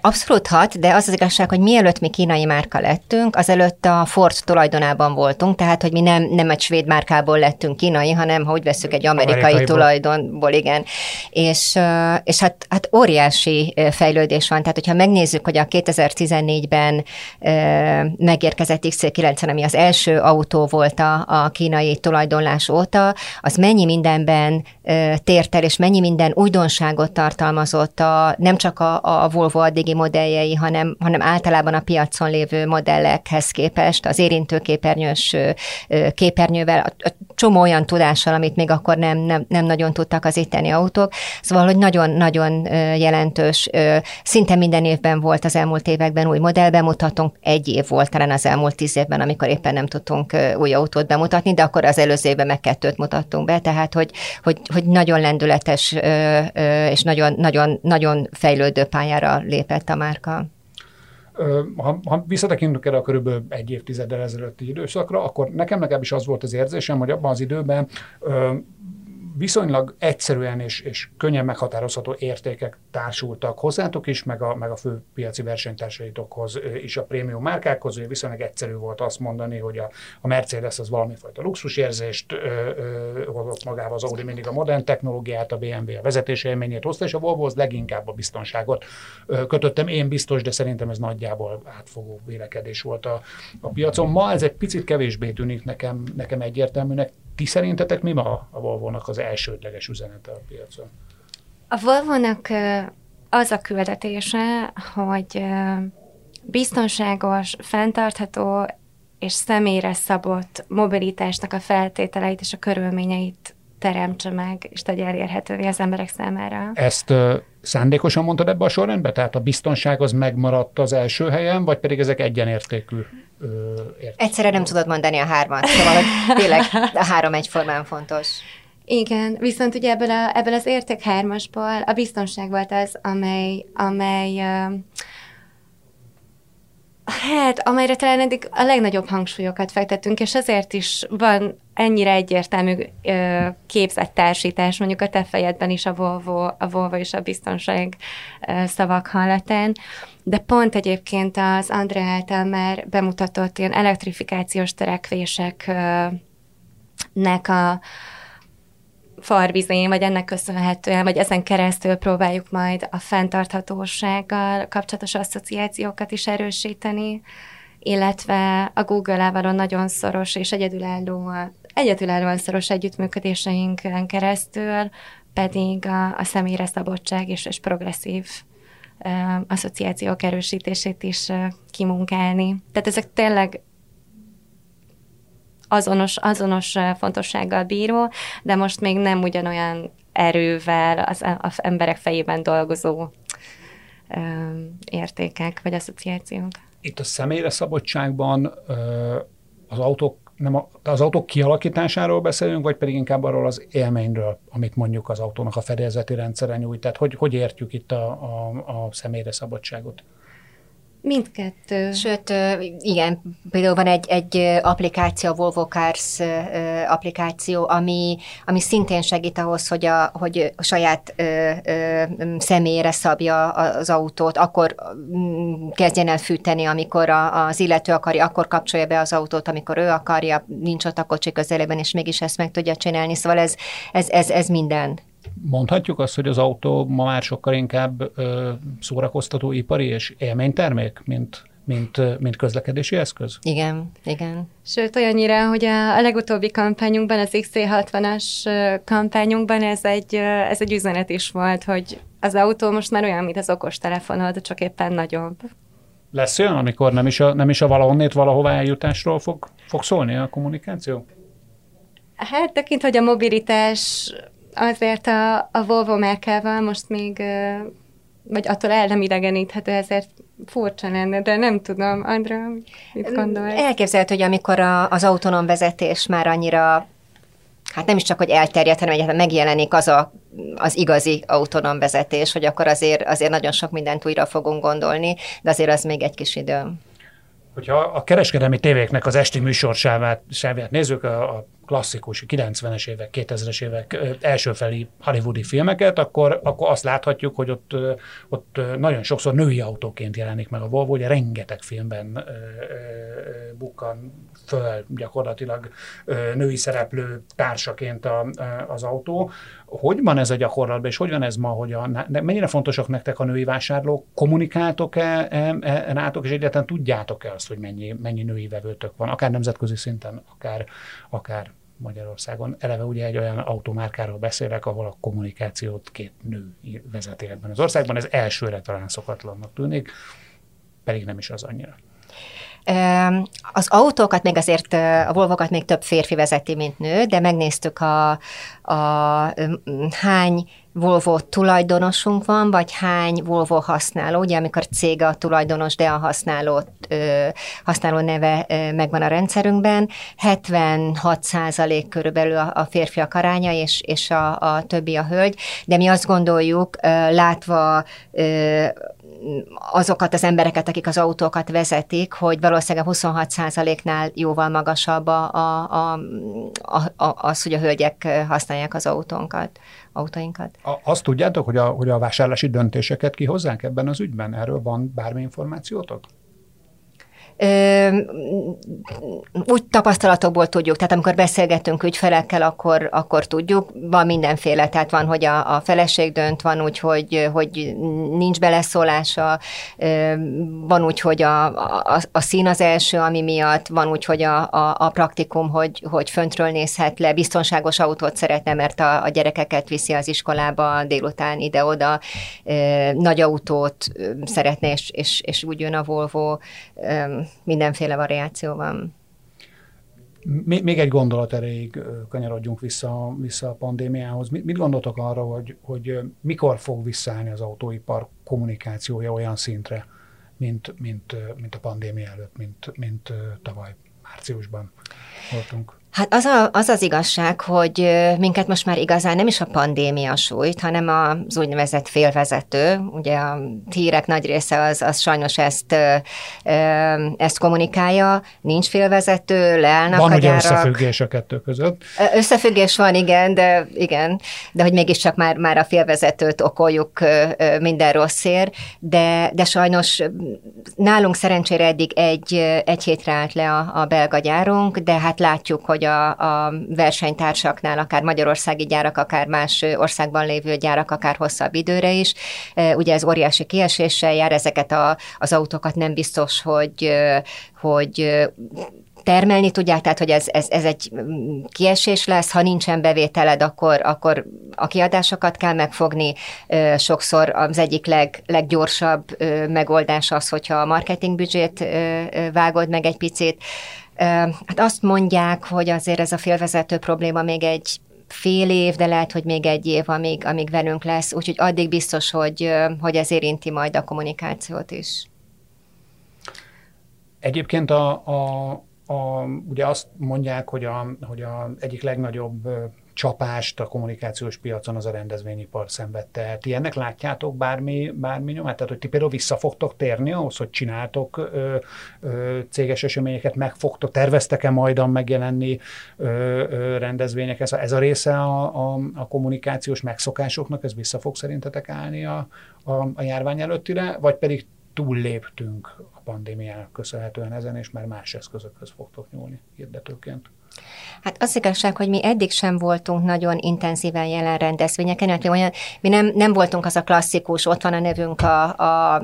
Abszolút hat, de az az igazság, hogy mielőtt mi kínai márka lettünk, azelőtt a Ford tulajdonában voltunk, tehát hogy mi nem, nem egy svéd márkából lettünk kínai, hanem ha úgy veszük egy amerikai tulajdonból, igen. És, és hát, hát óriási fejlődés van, tehát hogyha megnézzük, hogy a 2014-ben meg megérkezett XC90, ami az első autó volt a, a kínai tulajdonlás óta, az mennyi mindenben ö, tért el, és mennyi minden újdonságot tartalmazott a, nem csak a, a Volvo addigi modelljei, hanem, hanem általában a piacon lévő modellekhez képest, az érintőképernyős ö, képernyővel, a, a csomó olyan tudással, amit még akkor nem, nem, nem nagyon tudtak az itteni autók. Szóval, hogy nagyon-nagyon jelentős, szinte minden évben volt az elmúlt években új modell bemutatunk, egy év volt talán az elmúlt tíz évben, amikor éppen nem tudtunk új autót bemutatni, de akkor az előző évben meg kettőt mutattunk be, tehát hogy, hogy, hogy nagyon lendületes és nagyon, nagyon, nagyon fejlődő pályára lépett a márka. Ha, ha visszatekintünk erre a körülbelül egy évtizeddel ezelőtti időszakra, akkor nekem legalábbis az volt az érzésem, hogy abban az időben viszonylag egyszerűen és, és könnyen meghatározható értékek társultak hozzátok is, meg a, meg a fő piaci versenytársaitokhoz is a prémium márkákhoz, hogy viszonylag egyszerű volt azt mondani, hogy a, a Mercedes az valamifajta luxusérzést hozott magával, az Audi mindig a modern technológiát, a BMW a vezetési élményét hozta, és a Volvo az leginkább a biztonságot ö, kötöttem. Én biztos, de szerintem ez nagyjából átfogó vélekedés volt a, a piacon. Ma ez egy picit kevésbé tűnik nekem, nekem egyértelműnek. Ti szerintetek mi ma a Volvo-nak az elsődleges üzenete a piacon? A Volvo-nak az a küldetése, hogy biztonságos, fenntartható és személyre szabott mobilitásnak a feltételeit és a körülményeit teremtse meg, és tegye elérhetővé az emberek számára. Ezt uh, szándékosan mondtad ebbe a sorrendbe? Tehát a biztonság az megmaradt az első helyen, vagy pedig ezek egyenértékű? Uh, Egyszerre nem tudod mondani a hármat, szóval tényleg a három egyformán fontos. Igen, viszont ugye ebből, a, ebből az érték hármasból a biztonság volt az, amely, amely Hát, amelyre talán eddig a legnagyobb hangsúlyokat fektettünk, és ezért is van ennyire egyértelmű ö, képzett társítás, mondjuk a te fejedben is a Volvo, a Volvo és a biztonság ö, szavak hallatán, de pont egyébként az André által már bemutatott ilyen elektrifikációs törekvéseknek a, farvizén, vagy ennek köszönhetően, vagy ezen keresztül próbáljuk majd a fenntarthatósággal kapcsolatos asszociációkat is erősíteni, illetve a Google-ával nagyon szoros és egyedülálló, egyedülállóan szoros együttműködéseinken keresztül pedig a, a személyre szabadság és, és progresszív uh, asszociációk erősítését is uh, kimunkálni. Tehát ezek tényleg azonos, azonos fontossággal bíró, de most még nem ugyanolyan erővel az, az emberek fejében dolgozó ö, értékek vagy asszociációk. Itt a személyre szabadságban ö, az autók nem a, az autók kialakításáról beszélünk, vagy pedig inkább arról az élményről, amit mondjuk az autónak a fedélzeti rendszere nyújt. Tehát hogy, hogy értjük itt a, a, a személyre szabadságot? Mindkettő. Sőt, igen, például van egy, egy applikáció, a Volvo Cars applikáció, ami, ami szintén segít ahhoz, hogy a, hogy a saját ö, ö, személyre szabja az autót, akkor kezdjen el fűteni, amikor a, az illető akarja, akkor kapcsolja be az autót, amikor ő akarja, nincs ott a kocsi közelében, és mégis ezt meg tudja csinálni. Szóval ez, ez, ez, ez minden Mondhatjuk azt, hogy az autó ma már sokkal inkább ö, szórakoztató ipari és élménytermék, mint, mint, mint közlekedési eszköz? Igen, igen. Sőt, olyannyira, hogy a, a legutóbbi kampányunkban, az XC60-as kampányunkban ez egy, ez egy üzenet is volt, hogy az autó most már olyan, mint az okostelefonod, csak éppen nagyobb. Lesz olyan, amikor nem is a, nem is a valahonnét valahová eljutásról fog, fog szólni a kommunikáció? Hát tekint, hogy a mobilitás azért a, a Volvo Merkelvel most még, vagy attól el nem idegeníthető, ezért furcsa lenne, de nem tudom. Andra, mit gondolsz? Elképzelhető, hogy amikor a, az autonóm vezetés már annyira hát nem is csak, hogy elterjedt, hanem egyáltalán megjelenik az a, az igazi autonóm vezetés, hogy akkor azért, azért nagyon sok mindent újra fogunk gondolni, de azért az még egy kis idő. Hogyha a kereskedelmi tévéknek az esti műsorsávát nézzük, a, a klasszikus 90-es évek, 2000-es évek elsőfeli hollywoodi filmeket, akkor, akkor azt láthatjuk, hogy ott, ott nagyon sokszor női autóként jelenik meg a Volvo, ugye rengeteg filmben bukkan föl gyakorlatilag női szereplő társaként a, az autó. Hogy van ez a gyakorlatban, és hogy van ez ma, hogy a, mennyire fontosak nektek a női vásárlók? Kommunikáltok-e e, e, rátok, és egyáltalán tudjátok-e azt, hogy mennyi, mennyi női vevőtök van, akár nemzetközi szinten, akár, akár Magyarországon. Eleve ugye egy olyan automárkáról beszélek, ahol a kommunikációt két nő vezeti ebben az országban. Ez elsőre talán szokatlannak tűnik, pedig nem is az annyira. Az autókat még azért, a Volvokat még több férfi vezeti, mint nő, de megnéztük a, a hány Volvo tulajdonosunk van, vagy hány Volvo használó, ugye amikor cég a tulajdonos, de a használó, használó neve ö, megvan a rendszerünkben, 76 százalék körülbelül a, a férfiak aránya, és, és a, a többi a hölgy, de mi azt gondoljuk, látva azokat az embereket, akik az autókat vezetik, hogy valószínűleg a 26%-nál jóval magasabb a, a, a, a, az, hogy a hölgyek használják az autónkat, autóinkat. A, azt tudjátok, hogy a, hogy a vásárlási döntéseket kihozzák ebben az ügyben? Erről van bármi információtok? Úgy tapasztalatokból tudjuk, tehát amikor beszélgetünk ügyfelekkel, akkor, akkor tudjuk, van mindenféle, tehát van, hogy a, a feleség dönt, van úgy, hogy, hogy nincs beleszólása, van úgy, hogy a, a, a szín az első, ami miatt, van úgy, hogy a, a, a praktikum, hogy, hogy föntről nézhet le, biztonságos autót szeretne, mert a, a gyerekeket viszi az iskolába délután ide-oda, nagy autót szeretne, és, és, és úgy jön a Volvo, mindenféle variáció van. Még egy gondolat erejéig kanyarodjunk vissza, vissza a pandémiához. Mit gondoltok arra, hogy, hogy mikor fog visszaállni az autóipar kommunikációja olyan szintre, mint, mint, mint a pandémia előtt, mint, mint tavaly márciusban voltunk? Hát az, a, az az igazság, hogy minket most már igazán nem is a pandémia sújt, hanem az úgynevezett félvezető. Ugye a hírek nagy része az, az sajnos ezt, ezt kommunikálja, nincs félvezető, leállnak van a gyárak. Van összefüggés a kettő között? Összefüggés van, igen, de igen, de hogy mégiscsak már, már a félvezetőt okoljuk minden rosszért, de, de sajnos nálunk szerencsére eddig egy, egy hétre állt le a, a belga gyárunk, de hát látjuk, hogy hogy a, a versenytársaknál, akár magyarországi gyárak, akár más országban lévő gyárak, akár hosszabb időre is. Ugye ez óriási kieséssel jár, ezeket a, az autókat nem biztos, hogy, hogy termelni tudják, tehát hogy ez, ez, ez egy kiesés lesz, ha nincsen bevételed, akkor, akkor a kiadásokat kell megfogni. Sokszor az egyik leg, leggyorsabb megoldás az, hogyha a marketingbüdzsét vágod meg egy picit, Hát azt mondják, hogy azért ez a félvezető probléma még egy fél év, de lehet, hogy még egy év, amíg, amíg velünk lesz, úgyhogy addig biztos, hogy, hogy ez érinti majd a kommunikációt is. Egyébként a, a, a, ugye azt mondják, hogy a, hogy a egyik legnagyobb csapást a kommunikációs piacon az a rendezvényipar szenvedte el. Ti ennek látjátok bármi, bármi nyomát? Tehát, hogy ti például vissza fogtok térni ahhoz, hogy csináltok ö, ö, céges eseményeket, meg fogtok, terveztek-e majdan megjelenni ö, ö, rendezvények? Ez a, ez a része a, a, a kommunikációs megszokásoknak, ez vissza fog szerintetek állni a, a, a járvány előttire, vagy pedig túlléptünk a pandémiának köszönhetően ezen, és már más eszközökhöz fogtok nyúlni hirdetőként? Hát az igazság, hogy mi eddig sem voltunk nagyon intenzíven jelen rendezvényeken, hát mi, nem, nem voltunk az a klasszikus, ott van a nevünk a, a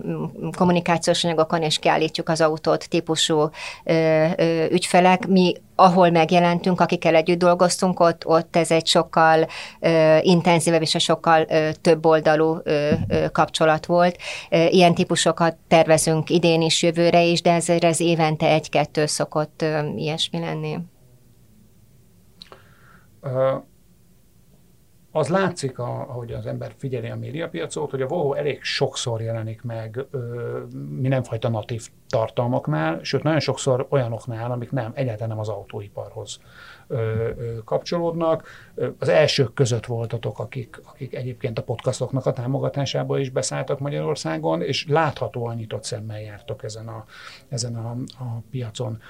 kommunikációs anyagokon, és kiállítjuk az autót típusú ö, ö, ügyfelek. Mi ahol megjelentünk, akikkel együtt dolgoztunk, ott, ott ez egy sokkal ö, intenzívebb és a sokkal ö, több oldalú ö, ö, kapcsolat volt. Ö, ilyen típusokat tervezünk idén is, jövőre is, de ez, ez évente egy-kettő szokott ö, ilyesmi lenni az látszik, ahogy az ember figyeli a médiapiacot, hogy a Volvo elég sokszor jelenik meg ö, mindenfajta natív tartalmaknál, sőt nagyon sokszor olyanoknál, amik nem, egyáltalán nem az autóiparhoz ö, kapcsolódnak. Az elsők között voltatok, akik, akik egyébként a podcastoknak a támogatásából is beszálltak Magyarországon, és láthatóan nyitott szemmel jártok ezen a, ezen a, a piacon.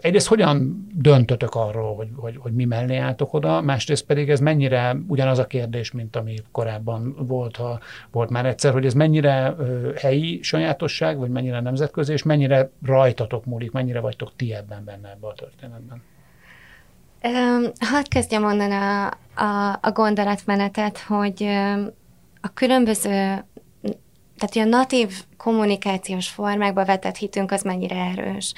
Egyrészt hogyan döntötök arról, hogy, hogy, hogy mi mellé álltok oda, másrészt pedig ez mennyire ugyanaz a kérdés, mint ami korábban volt, ha volt már egyszer, hogy ez mennyire helyi sajátosság, vagy mennyire nemzetközi, és mennyire rajtatok múlik, mennyire vagytok ti ebben benne ebben a történetben? Hadd kezdjem onnan a, a, a gondolatmenetet, hogy a különböző, tehát a natív kommunikációs formákba vetett hitünk az mennyire erős.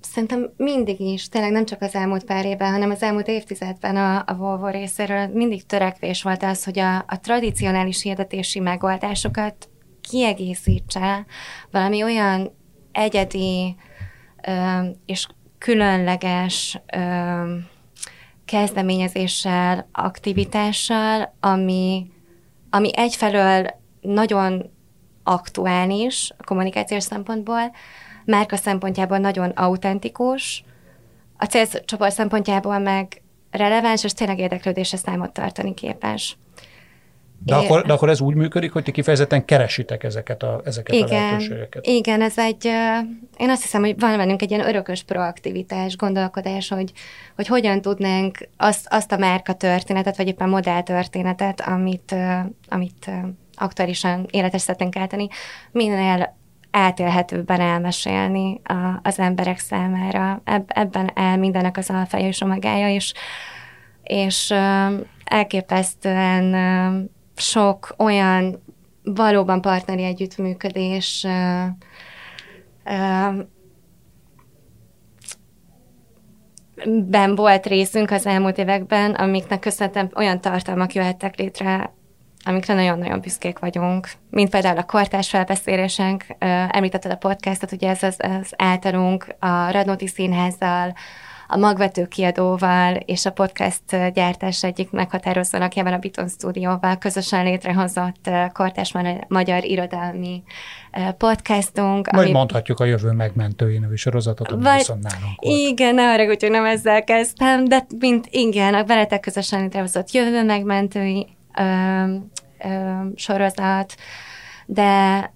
Szerintem mindig is, tényleg nem csak az elmúlt pár évben, hanem az elmúlt évtizedben a, a Volvo részéről mindig törekvés volt az, hogy a, a tradicionális hirdetési megoldásokat kiegészítse valami olyan egyedi um, és különleges um, kezdeményezéssel, aktivitással, ami, ami egyfelől nagyon aktuális a kommunikációs szempontból, márka szempontjából nagyon autentikus, a célcsoport szempontjából meg releváns, és tényleg érdeklődésre számot tartani képes. De, é, akkor, de akkor ez úgy működik, hogy ti kifejezetten keresitek ezeket a, ezeket igen, a lehetőségeket. Igen, ez egy, én azt hiszem, hogy van bennünk egy ilyen örökös proaktivitás, gondolkodás, hogy, hogy hogyan tudnánk azt, azt a márka történetet, vagy éppen modell történetet, amit, amit aktuálisan életes szeretnénk állítani, minél átélhetőbben elmesélni a, az emberek számára. Eb, ebben el mindenek az alfája és omegája, és, és elképesztően sok olyan valóban partneri együttműködés ben volt részünk az elmúlt években, amiknek köszönhetően olyan tartalmak jöhettek létre amikre nagyon-nagyon büszkék vagyunk, mint például a kortás felbeszélésünk, említetted a podcastot, ugye ez az, az általunk a Radnóti Színházzal, a magvető kiadóval és a podcast gyártás egyik meghatározó lakjával, a Biton Stúdióval közösen létrehozott kortás magyar irodalmi podcastunk. Majd ami... mondhatjuk a jövő megmentői nevű sorozatot, ami Vagy... viszont nálunk volt. Igen, ne arra, hogy nem ezzel kezdtem, de mint igen, a veletek közösen létrehozott jövő megmentői sorozat, de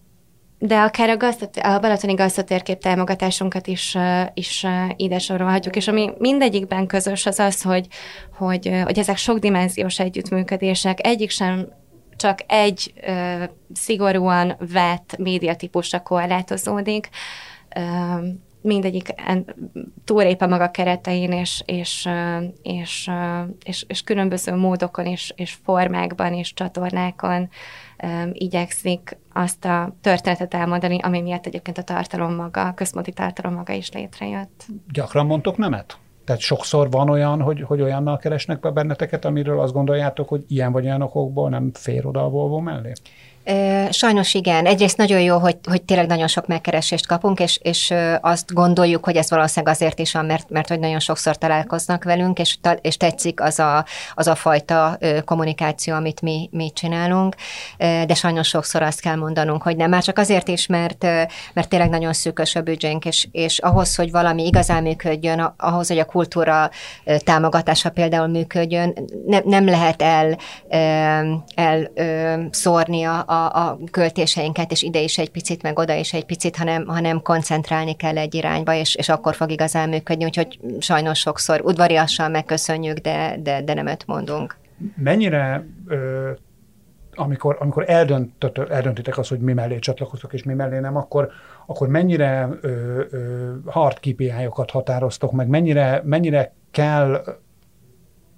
de akár a, gazdat, a Balatoni gazdatérkép támogatásunkat is, is ide sorolhatjuk, és ami mindegyikben közös az az, hogy, hogy, hogy ezek sokdimenziós együttműködések, egyik sem csak egy ö, szigorúan vett médiatípusra korlátozódik, ö, mindegyik túlép a maga keretein, és, és, és, és, és különböző módokon és, és formákban és csatornákon igyekszik azt a történetet elmondani, ami miatt egyébként a tartalom maga, a központi tartalom maga is létrejött. Gyakran mondtok nemet? Tehát sokszor van olyan, hogy, hogy olyannal keresnek be benneteket, amiről azt gondoljátok, hogy ilyen vagy olyan okokból nem fér oda a Volvo mellé? Sajnos igen. Egyrészt nagyon jó, hogy, hogy tényleg nagyon sok megkeresést kapunk, és, és azt gondoljuk, hogy ez valószínűleg azért is van, mert, mert hogy nagyon sokszor találkoznak velünk, és, és tetszik az a, az a fajta kommunikáció, amit mi, mi csinálunk, de sajnos sokszor azt kell mondanunk, hogy nem. Már csak azért is, mert, mert tényleg nagyon szűkös a büdzsénk, és, és ahhoz, hogy valami igazán működjön, ahhoz, hogy a kultúra támogatása például működjön. Ne, nem lehet el, el szórni a, a, a költéseinket, és ide is egy picit, meg oda is egy picit, hanem, hanem koncentrálni kell egy irányba, és, és akkor fog igazán működni, úgyhogy sajnos sokszor udvariasan megköszönjük, de, de, de nem öt mondunk. Mennyire ö, amikor, amikor eldöntött, eldöntitek azt, hogy mi mellé csatlakoztok és mi mellé nem, akkor, akkor mennyire ö, ö, hard KPI-okat határoztok meg, mennyire, mennyire kell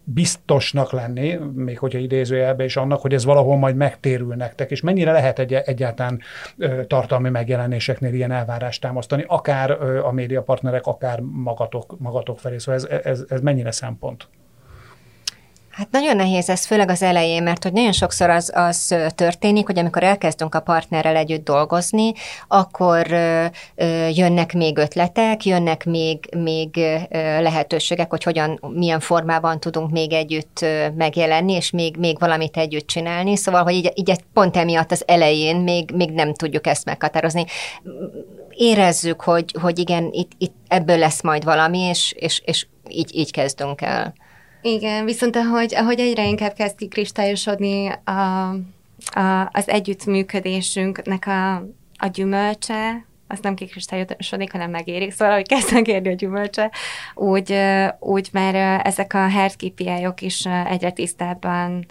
biztosnak lenni, még hogyha idézőjelbe is annak, hogy ez valahol majd megtérül nektek, és mennyire lehet egy, egyáltalán tartalmi megjelenéseknél ilyen elvárást támasztani, akár ö, a médiapartnerek, akár magatok, magatok felé. Szóval ez, ez, ez mennyire szempont? Hát nagyon nehéz ez, főleg az elején, mert hogy nagyon sokszor az, az történik, hogy amikor elkezdünk a partnerrel együtt dolgozni, akkor jönnek még ötletek, jönnek még, még lehetőségek, hogy hogyan, milyen formában tudunk még együtt megjelenni, és még, még valamit együtt csinálni. Szóval, hogy így, így pont emiatt az elején még, még nem tudjuk ezt meghatározni. Érezzük, hogy, hogy igen, itt, itt ebből lesz majd valami, és, és, és így, így kezdünk el. Igen, viszont ahogy, ahogy egyre inkább kezd kikristályosodni a, a, az együttműködésünknek a, a gyümölcse, az nem kikristályosodik, hanem megérik, szóval, hogy kezdenek érni a gyümölcse, úgy, úgy már ezek a hard kpi -ok is egyre tisztábban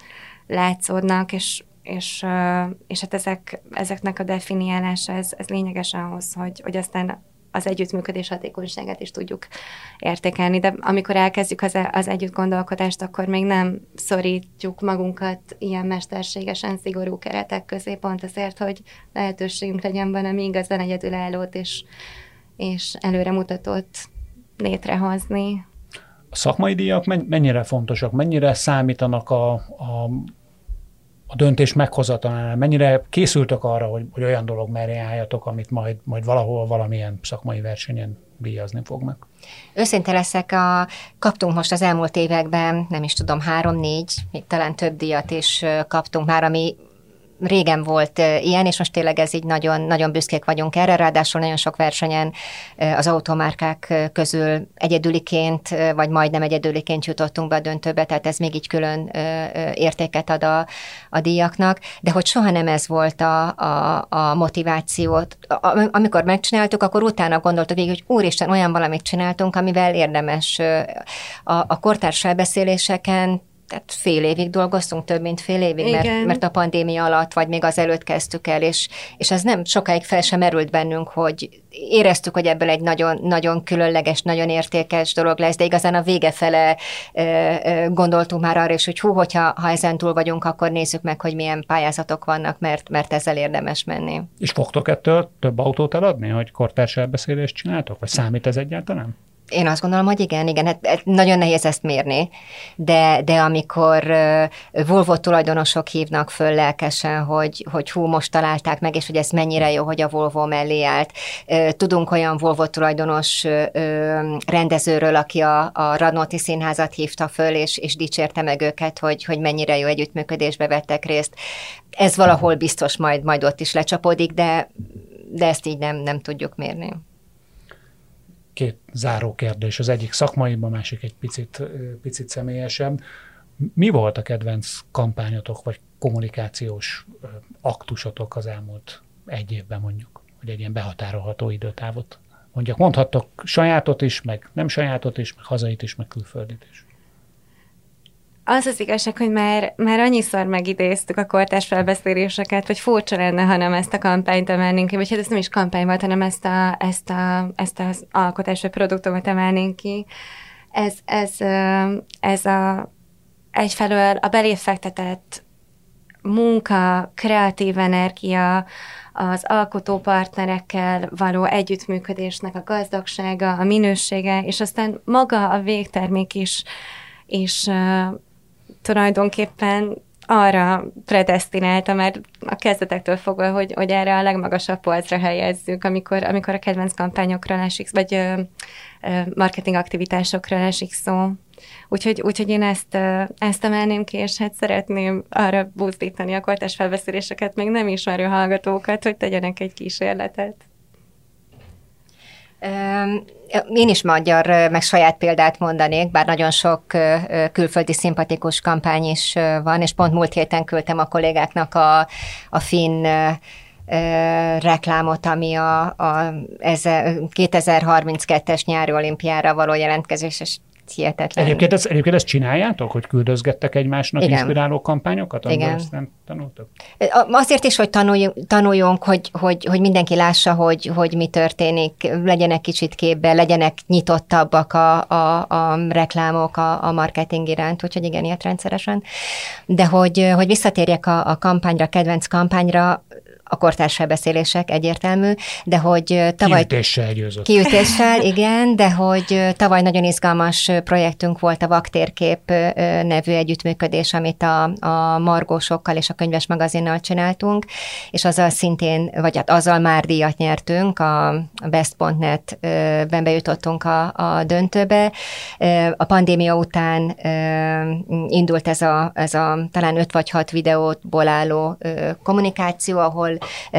látszódnak, és, és, és hát ezek, ezeknek a definiálása, ez, ez lényeges ahhoz, hogy, hogy aztán az együttműködés hatékonyságát is tudjuk értékelni, de amikor elkezdjük az, az együtt gondolkodást, akkor még nem szorítjuk magunkat ilyen mesterségesen szigorú keretek közé, pont azért, hogy lehetőségünk legyen benne még igazán egyedülállót és, és előremutatót létrehozni. A szakmai díjak mennyire fontosak, mennyire számítanak a, a a döntés meghozatalánál? Mennyire készültök arra, hogy, hogy olyan dolog merre álljatok, amit majd, majd valahol valamilyen szakmai versenyen díjazni meg? Őszinte leszek, a, kaptunk most az elmúlt években, nem is tudom, három-négy, még talán több díjat is kaptunk már, ami régen volt ilyen, és most tényleg ez így nagyon, nagyon büszkék vagyunk erre, ráadásul nagyon sok versenyen az automárkák közül egyedüliként, vagy majdnem egyedüliként jutottunk be a döntőbe, tehát ez még így külön értéket ad a, a díjaknak, de hogy soha nem ez volt a, a, a motivációt. Amikor megcsináltuk, akkor utána gondoltuk végig, hogy úristen, olyan valamit csináltunk, amivel érdemes a, a kortárs elbeszéléseken tehát fél évig dolgoztunk, több mint fél évig, mert, mert a pandémia alatt, vagy még az előtt kezdtük el, és, és ez nem sokáig fel sem merült bennünk, hogy éreztük, hogy ebből egy nagyon, nagyon különleges, nagyon értékes dolog lesz, de igazán a vége fele gondoltunk már arra is, hogy hú, hogyha ha ezen túl vagyunk, akkor nézzük meg, hogy milyen pályázatok vannak, mert, mert ezzel érdemes menni. És fogtok ettől több autót eladni, hogy kortárs elbeszélést csináltok? Vagy számít ez egyáltalán? Én azt gondolom, hogy igen, igen, hát, hát nagyon nehéz ezt mérni, de, de amikor uh, Volvo tulajdonosok hívnak föl lelkesen, hogy, hogy hú, most találták meg, és hogy ez mennyire jó, hogy a Volvo mellé állt. Uh, tudunk olyan Volvo tulajdonos uh, rendezőről, aki a, a Radnóti Színházat hívta föl, és, és dicsérte meg őket, hogy, hogy mennyire jó együttműködésbe vettek részt. Ez valahol biztos majd, majd ott is lecsapódik, de, de ezt így nem, nem tudjuk mérni két záró kérdés. Az egyik szakmaiban, a másik egy picit, picit személyesebb. Mi volt a kedvenc kampányotok, vagy kommunikációs aktusotok az elmúlt egy évben mondjuk, hogy egy ilyen behatárolható időtávot mondjak. Mondhattok sajátot is, meg nem sajátot is, meg hazait is, meg külföldit is. Az az igazság, hogy már, már annyiszor megidéztük a kortás felbeszéléseket, hogy furcsa lenne, ha nem ezt a kampányt emelnénk ki, vagy hát ez nem is kampány volt, hanem ezt, a, ezt, a, ezt az alkotás vagy produktumot emelnénk ki. Ez, ez, ez a, egyfelől a beléfektetett munka, kreatív energia, az alkotópartnerekkel való együttműködésnek a gazdagsága, a minősége, és aztán maga a végtermék is, és tulajdonképpen arra predestinálta mert a kezdetektől fogva, hogy, hogy erre a legmagasabb polcra helyezzük, amikor, amikor a kedvenc kampányokról esik, vagy ö, ö, marketing aktivitásokról esik szó. Úgyhogy, úgyhogy én ezt, ezt emelném ki, és hát szeretném arra buzdítani a kortás felbeszéléseket, még nem ismerő hallgatókat, hogy tegyenek egy kísérletet. Én is magyar, meg saját példát mondanék, bár nagyon sok külföldi szimpatikus kampány is van, és pont múlt héten küldtem a kollégáknak a, a finn reklámot, ami a, a 2032-es nyári olimpiára való jelentkezés, és hihetetlen. Egyébként, ez, egyébként ezt csináljátok, hogy küldözgettek egymásnak Igen. inspiráló kampányokat, Igen. ezt nem tanultok? Azért is, hogy tanuljunk, tanuljunk hogy, hogy, hogy mindenki lássa, hogy, hogy mi történik, legyenek kicsit képbe, legyenek nyitottabbak a, a, a reklámok, a, a marketing iránt, úgyhogy igen, ilyet rendszeresen. De hogy, hogy visszatérjek a, a kampányra, a kedvenc kampányra, a kortárs felbeszélések egyértelmű, de hogy tavaly... Kiütéssel győzött. Kiütéssel, igen, de hogy tavaly nagyon izgalmas projektünk volt a Vaktérkép nevű együttműködés, amit a, a Margósokkal és a Könyves Magazinnal csináltunk, és azzal szintén, vagy hát azzal már díjat nyertünk, a Best.net-ben bejutottunk a, a döntőbe. A pandémia után indult ez a, ez a talán öt vagy hat videóból álló kommunikáció, ahol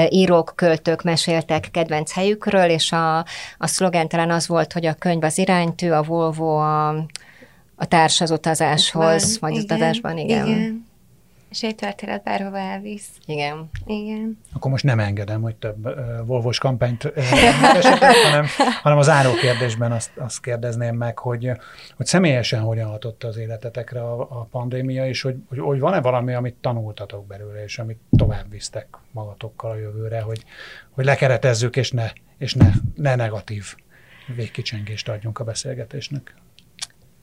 írók, költők meséltek kedvenc helyükről, és a, a szlogen talán az volt, hogy a könyv az iránytű, a Volvo a, a társ az utazáshoz, vagy igen, utazásban, igen. igen. És egy történet bárhova elvisz. Igen. Igen. Akkor most nem engedem, hogy több uh, Volvos kampányt uh, hanem, hanem az áró kérdésben azt, azt kérdezném meg, hogy, hogy személyesen hogyan hatott az életetekre a, a pandémia, és hogy, hogy, hogy van-e valami, amit tanultatok belőle, és amit tovább visztek magatokkal a jövőre, hogy, hogy lekeretezzük, és ne, és ne, ne negatív végkicsengést adjunk a beszélgetésnek.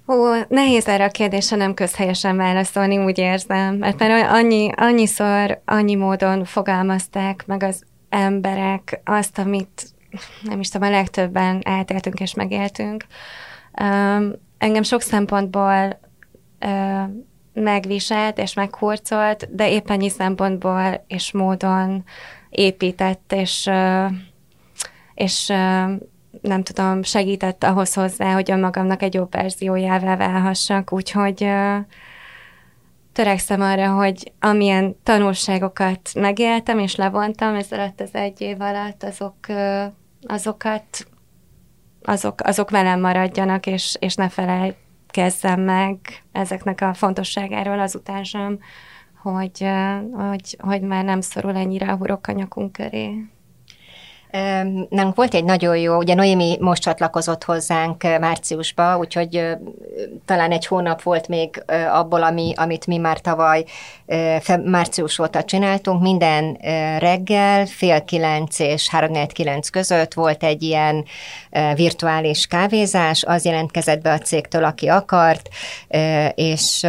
Ó, nehéz erre a kérdésre nem közhelyesen válaszolni, úgy érzem, mert már annyi, annyiszor, annyi módon fogalmazták meg az emberek azt, amit nem is tudom, a legtöbben átéltünk és megéltünk. Um, engem sok szempontból uh, megviselt és meghurcolt, de épp annyi szempontból és módon épített, és, uh, és uh, nem tudom, segített ahhoz hozzá, hogy önmagamnak egy jobb verziójává válhassak, úgyhogy törekszem arra, hogy amilyen tanulságokat megéltem és levontam ez alatt az egy év alatt, azok, azokat azok, azok velem maradjanak, és, és ne felejtkezzem meg ezeknek a fontosságáról azután sem, hogy, hogy, hogy már nem szorul ennyire a hurok a nyakunk köré. Nem volt egy nagyon jó, ugye Noémi most csatlakozott hozzánk márciusba, úgyhogy talán egy hónap volt még abból, ami, amit mi már tavaly március óta csináltunk. Minden reggel fél kilenc és három kilenc között volt egy ilyen virtuális kávézás, az jelentkezett be a cégtől, aki akart, és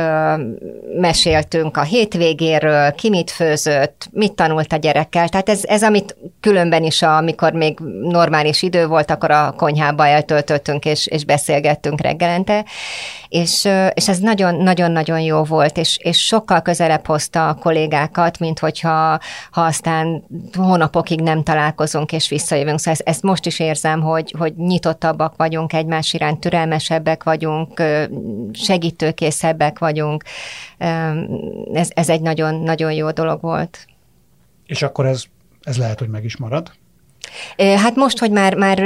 meséltünk a hétvégéről, ki mit főzött, mit tanult a gyerekkel. Tehát ez, ez amit különben is, amikor még normális idő volt, akkor a konyhába eltöltöttünk, és, és beszélgettünk reggelente, és, és ez nagyon-nagyon-nagyon jó volt, és, és sokkal közelebb hozta a kollégákat, mint hogyha ha aztán hónapokig nem találkozunk, és visszajövünk. Szóval ezt, ezt most is érzem, hogy, hogy nyitottabbak vagyunk egymás iránt, türelmesebbek vagyunk, segítőkészebbek vagyunk. Ez, ez egy nagyon-nagyon jó dolog volt. És akkor ez, ez lehet, hogy meg is marad? Hát most, hogy már, már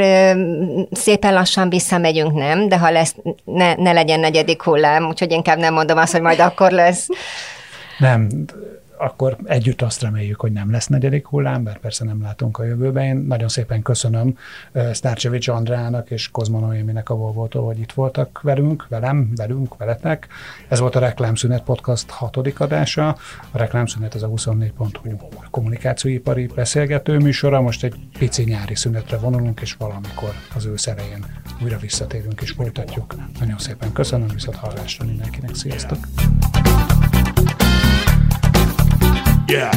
szépen lassan visszamegyünk, nem, de ha lesz, ne, ne legyen negyedik hullám, úgyhogy inkább nem mondom azt, hogy majd akkor lesz. Nem, akkor együtt azt reméljük, hogy nem lesz negyedik hullám, bár persze nem látunk a jövőben. Én nagyon szépen köszönöm Sztárcsevics Andrának és Kozma Noéminek a volvo hogy itt voltak velünk, velem, velünk, veletek. Ez volt a Reklámszünet Podcast hatodik adása. A Reklámszünet az a 24.hu kommunikációipari beszélgető műsora. Most egy pici nyári szünetre vonulunk, és valamikor az ősz elején újra visszatérünk és folytatjuk. Nagyon szépen köszönöm, viszont hallásra mindenkinek. Sziasztok! Yeah. Yeah.